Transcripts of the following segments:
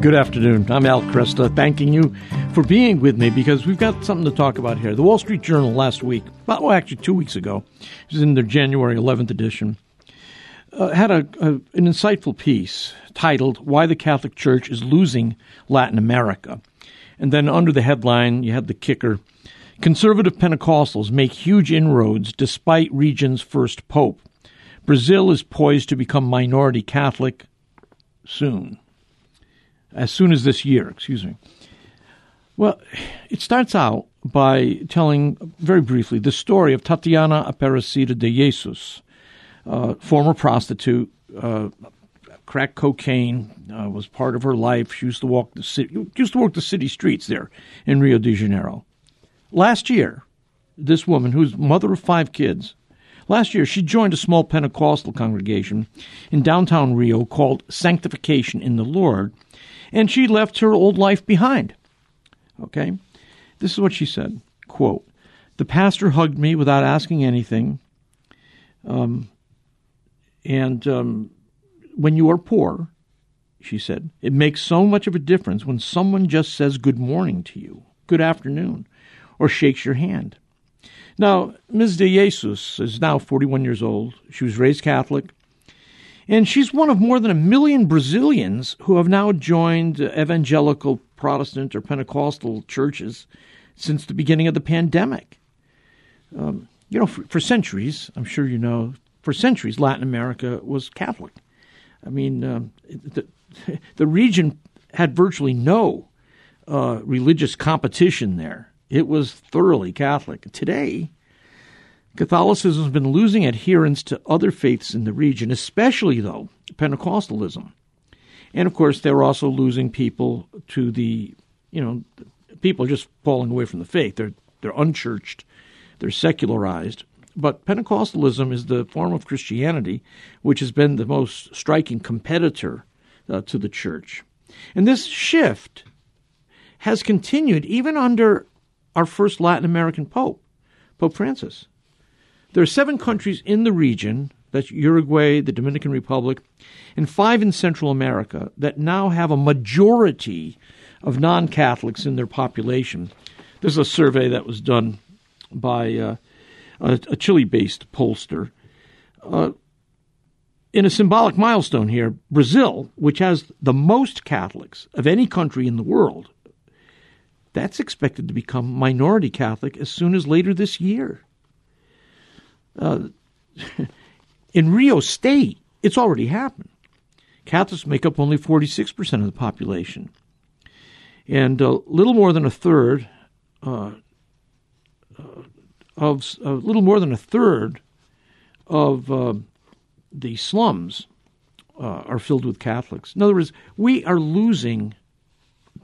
Good afternoon. I'm Al Kresta, thanking you for being with me because we've got something to talk about here. The Wall Street Journal last week, well, actually two weeks ago, it was in their January 11th edition, uh, had a, a, an insightful piece titled "Why the Catholic Church is Losing Latin America," and then under the headline, you had the kicker: "Conservative Pentecostals make huge inroads despite region's first pope." Brazil is poised to become minority Catholic soon as soon as this year, excuse me. Well, it starts out by telling very briefly the story of Tatiana Aparecida de Jesus, uh, former prostitute, uh, crack cocaine uh, was part of her life. She used to walk the city, used to walk the city streets there in Rio de Janeiro. Last year, this woman, who's mother of five kids, last year she joined a small Pentecostal congregation in downtown Rio called Sanctification in the Lord and she left her old life behind. Okay? This is what she said quote, The pastor hugged me without asking anything. Um, and um, when you are poor, she said, it makes so much of a difference when someone just says good morning to you, good afternoon, or shakes your hand. Now, Ms. De Jesus is now 41 years old. She was raised Catholic. And she's one of more than a million Brazilians who have now joined evangelical Protestant or Pentecostal churches since the beginning of the pandemic. Um, you know, for, for, centuries, I'm sure you know, for centuries, Latin America was Catholic. I mean, um, the, the region had virtually no uh, religious competition there. It was thoroughly Catholic. Today, Catholicism has been losing adherents to other faiths in the region, especially, though, Pentecostalism. And of course, they're also losing people to the, you know, people just falling away from the faith. They're, they're unchurched, they're secularized. But Pentecostalism is the form of Christianity which has been the most striking competitor uh, to the church. And this shift has continued even under our first Latin American Pope, Pope Francis. There are seven countries in the region that's Uruguay, the Dominican Republic, and five in Central America that now have a majority of non Catholics in their population. This is a survey that was done by uh, a, a Chile based pollster. Uh, in a symbolic milestone here, Brazil, which has the most Catholics of any country in the world, that's expected to become minority Catholic as soon as later this year. Uh, in Rio State, it's already happened. Catholics make up only 46% of the population. And a little more than a third uh, uh, of a little more than a third of uh, the slums uh, are filled with Catholics. In other words, we are losing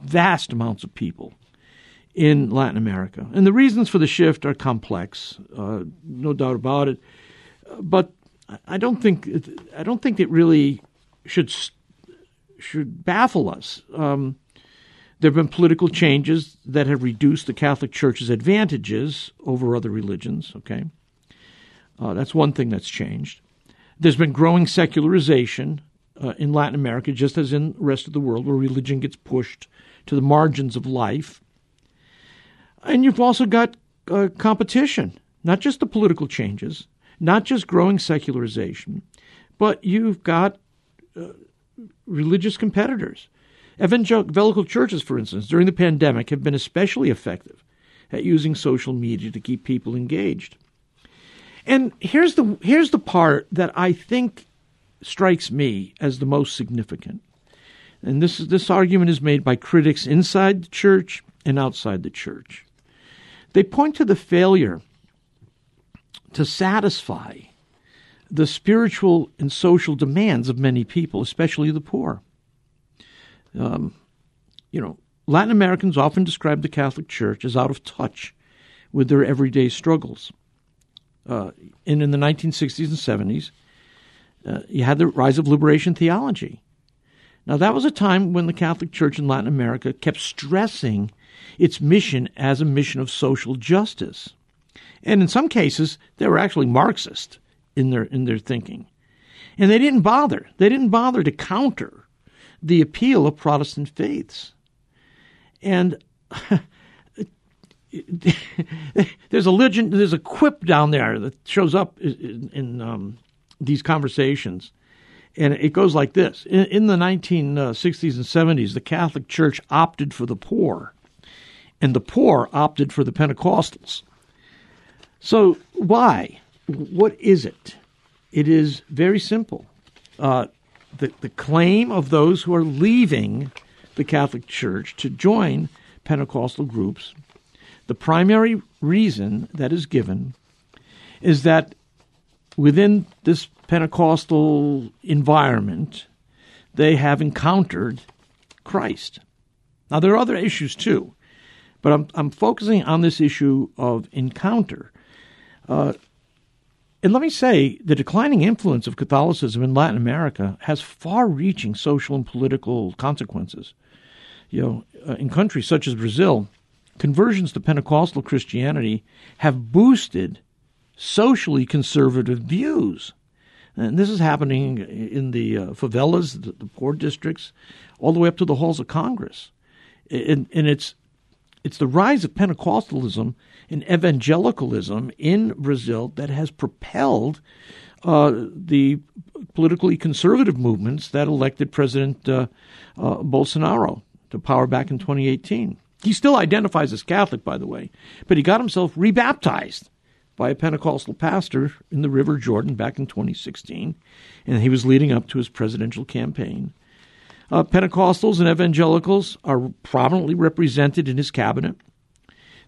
vast amounts of people in Latin America. And the reasons for the shift are complex, uh, no doubt about it. But I don't think I don't think it really should should baffle us. Um, there have been political changes that have reduced the Catholic Church's advantages over other religions. Okay, uh, that's one thing that's changed. There's been growing secularization uh, in Latin America, just as in the rest of the world, where religion gets pushed to the margins of life and you've also got uh, competition, not just the political changes, not just growing secularization, but you've got uh, religious competitors. Evangelical churches, for instance, during the pandemic have been especially effective at using social media to keep people engaged. And here's the here's the part that I think strikes me as the most significant. And this this argument is made by critics inside the church and outside the church. They point to the failure to satisfy the spiritual and social demands of many people, especially the poor. Um, you know, Latin Americans often describe the Catholic Church as out of touch with their everyday struggles. Uh, and in the 1960s and 70s, uh, you had the rise of liberation theology. Now, that was a time when the Catholic Church in Latin America kept stressing its mission as a mission of social justice. And in some cases, they were actually Marxist in their, in their thinking. And they didn't bother. They didn't bother to counter the appeal of Protestant faiths. And there's a legend, there's a quip down there that shows up in, in um, these conversations. And it goes like this In, in the 1960s and 70s, the Catholic Church opted for the poor, and the poor opted for the Pentecostals. So, why? What is it? It is very simple. Uh, the, the claim of those who are leaving the Catholic Church to join Pentecostal groups, the primary reason that is given is that within this Pentecostal environment, they have encountered Christ. Now, there are other issues too, but I'm, I'm focusing on this issue of encounter. Uh, and let me say, the declining influence of Catholicism in Latin America has far reaching social and political consequences. You know, uh, in countries such as Brazil, conversions to Pentecostal Christianity have boosted socially conservative views. And this is happening in the uh, favelas, the, the, poor districts, all the way up to the halls of Congress. And, and it's it's the rise of Pentecostalism and evangelicalism in Brazil that has propelled uh, the politically conservative movements that elected President uh, uh, Bolsonaro to power back in 2018. He still identifies as Catholic, by the way, but he got himself rebaptized by a Pentecostal pastor in the River Jordan back in 2016, and he was leading up to his presidential campaign. Uh, Pentecostals and evangelicals are prominently represented in his cabinet.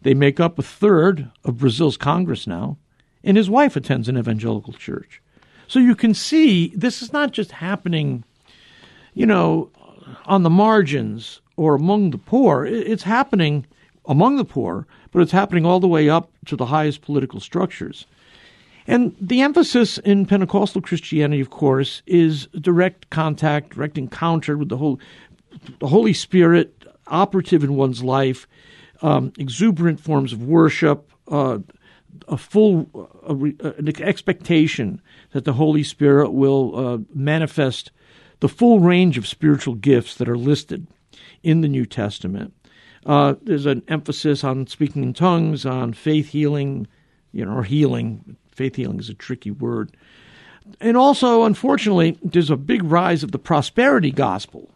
They make up a third of Brazil's Congress now, and his wife attends an evangelical church. So you can see this is not just happening, you know, on the margins or among the poor. It's happening among the poor, but it's happening all the way up to the highest political structures. And the emphasis in Pentecostal Christianity, of course, is direct contact, direct encounter with the whole, the Holy Spirit operative in one's life, um, exuberant forms of worship, uh, a full uh, an expectation that the Holy Spirit will uh, manifest the full range of spiritual gifts that are listed in the New Testament. Uh, there's an emphasis on speaking in tongues, on faith healing, you know, or healing. Faith healing is a tricky word. And also, unfortunately, there's a big rise of the prosperity gospel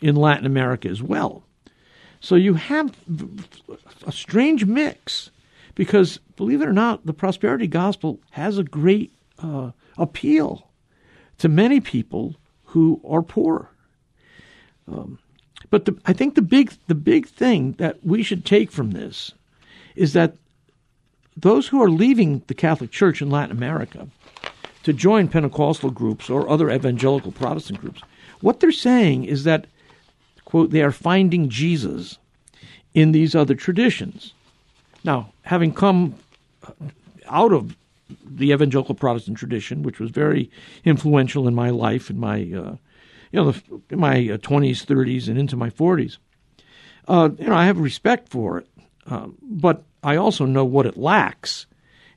in Latin America as well. So you have a strange mix because, believe it or not, the prosperity gospel has a great uh, appeal to many people who are poor. Um, but the, I think the big the big thing that we should take from this is that those who are leaving the Catholic Church in Latin America to join Pentecostal groups or other evangelical Protestant groups, what they're saying is that quote they are finding Jesus in these other traditions. Now, having come out of the evangelical Protestant tradition, which was very influential in my life in my uh, you know, in my 20s, uh, 30s, and into my 40s. Uh, you know, I have respect for it, um, but I also know what it lacks,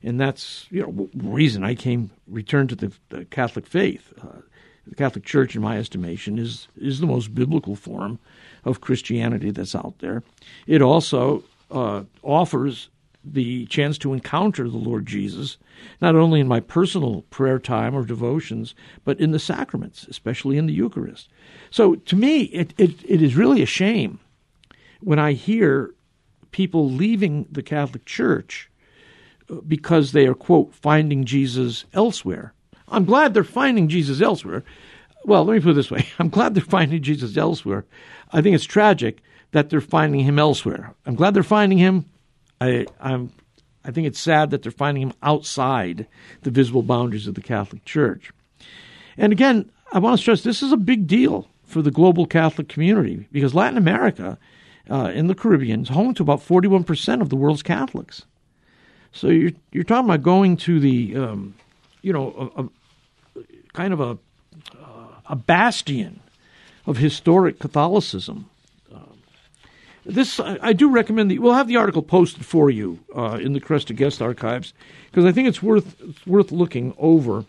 and that's you know reason I came returned to the, the Catholic faith. Uh, the Catholic Church, in my estimation, is is the most biblical form of Christianity that's out there. It also uh, offers the chance to encounter the Lord Jesus, not only in my personal prayer time or devotions, but in the sacraments, especially in the Eucharist. So to me, it, it, it is really a shame when I hear people leaving the Catholic Church uh, because they are, quote, finding Jesus elsewhere. I'm glad they're finding Jesus elsewhere. Well, let me put it this way I'm glad they're finding Jesus elsewhere. I think it's tragic that they're finding him elsewhere. I'm glad they're finding him. I, I'm, I think it's sad that they're finding him outside the visible boundaries of the Catholic Church. And again, I want to stress this is a big deal for the global Catholic community because Latin America, uh, in the Caribbean, is home to about 41% of the world's Catholics. So you're, you're talking about going to the, um, you know, a, a, kind of a, a bastion of historic Catholicism. This I do recommend that we'll have the article posted for you uh, in the Kresta Guest Archives because I think it's worth it's worth looking over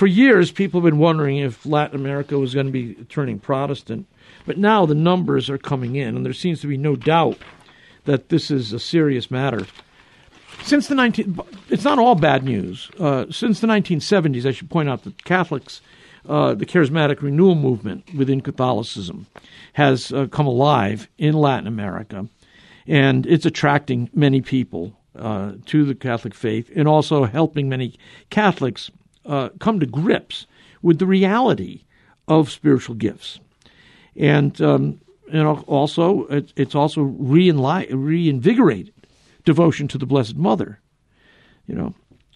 For years, people have been wondering if Latin America was going to be turning Protestant, but now the numbers are coming in, and there seems to be no doubt that this is a serious matter. Since the 19, it's not all bad news. Uh, since the 1970s, I should point out that Catholics, uh, the charismatic renewal movement within Catholicism, has uh, come alive in Latin America, and it's attracting many people uh, to the Catholic faith, and also helping many Catholics uh, come to grips with the reality of spiritual gifts, and um, and also it's also reinvigorated devotion to the Blessed Mother. You know,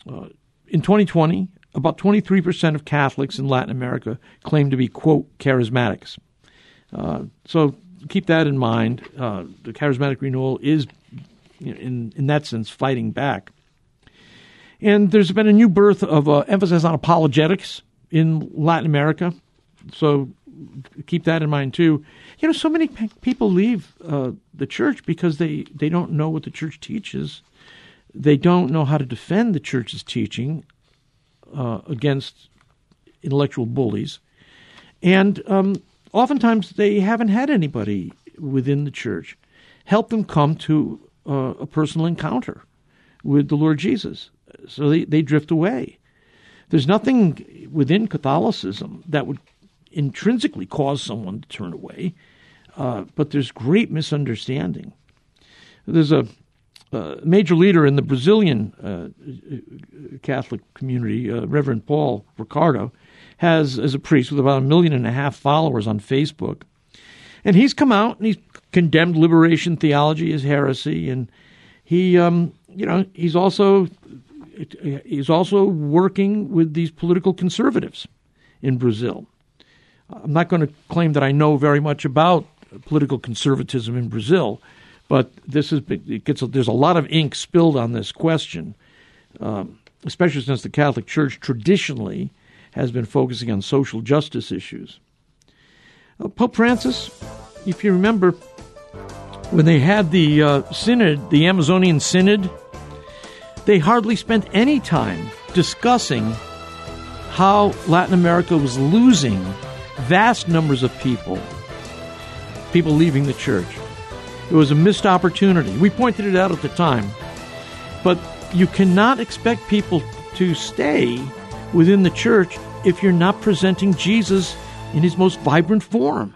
uh, in 2020, about 23% of Catholics in Latin America claim to be quote charismatics. Uh, so keep that in mind. Uh, the charismatic renewal is, in in that sense, fighting back. And there's been a new birth of uh, emphasis on apologetics in Latin America. So keep that in mind too. You know, so many people leave uh, the church because they, they don't know what the church teaches. They don't know how to defend the church's teaching uh, against intellectual bullies. And um, oftentimes they haven't had anybody within the church help them come to uh, a personal encounter with the Lord Jesus so they, they drift away. There's nothing within Catholicism that would intrinsically cause someone to turn away, uh, but there's great misunderstanding. There's a, a major leader in the Brazilian uh, Catholic community, uh, Reverend Paul Ricardo, has, as a priest with about a million and a half followers on Facebook, and he's come out and he's condemned liberation theology as heresy, and he, um, you know, he's also he's also working with these political conservatives in Brazil. I'm not going to claim that I know very much about political conservatism in Brazil, but this is it gets there's a lot of ink spilled on this question, um, especially since the Catholic Church traditionally has been focusing on social justice issues. Uh, Pope Francis, if you remember, when they had the uh, synod, the Amazonian Synod they hardly spent any time discussing how Latin America was losing vast numbers of people, people leaving the church. It was a missed opportunity. We pointed it out at the time. But you cannot expect people to stay within the church if you're not presenting Jesus in his most vibrant form.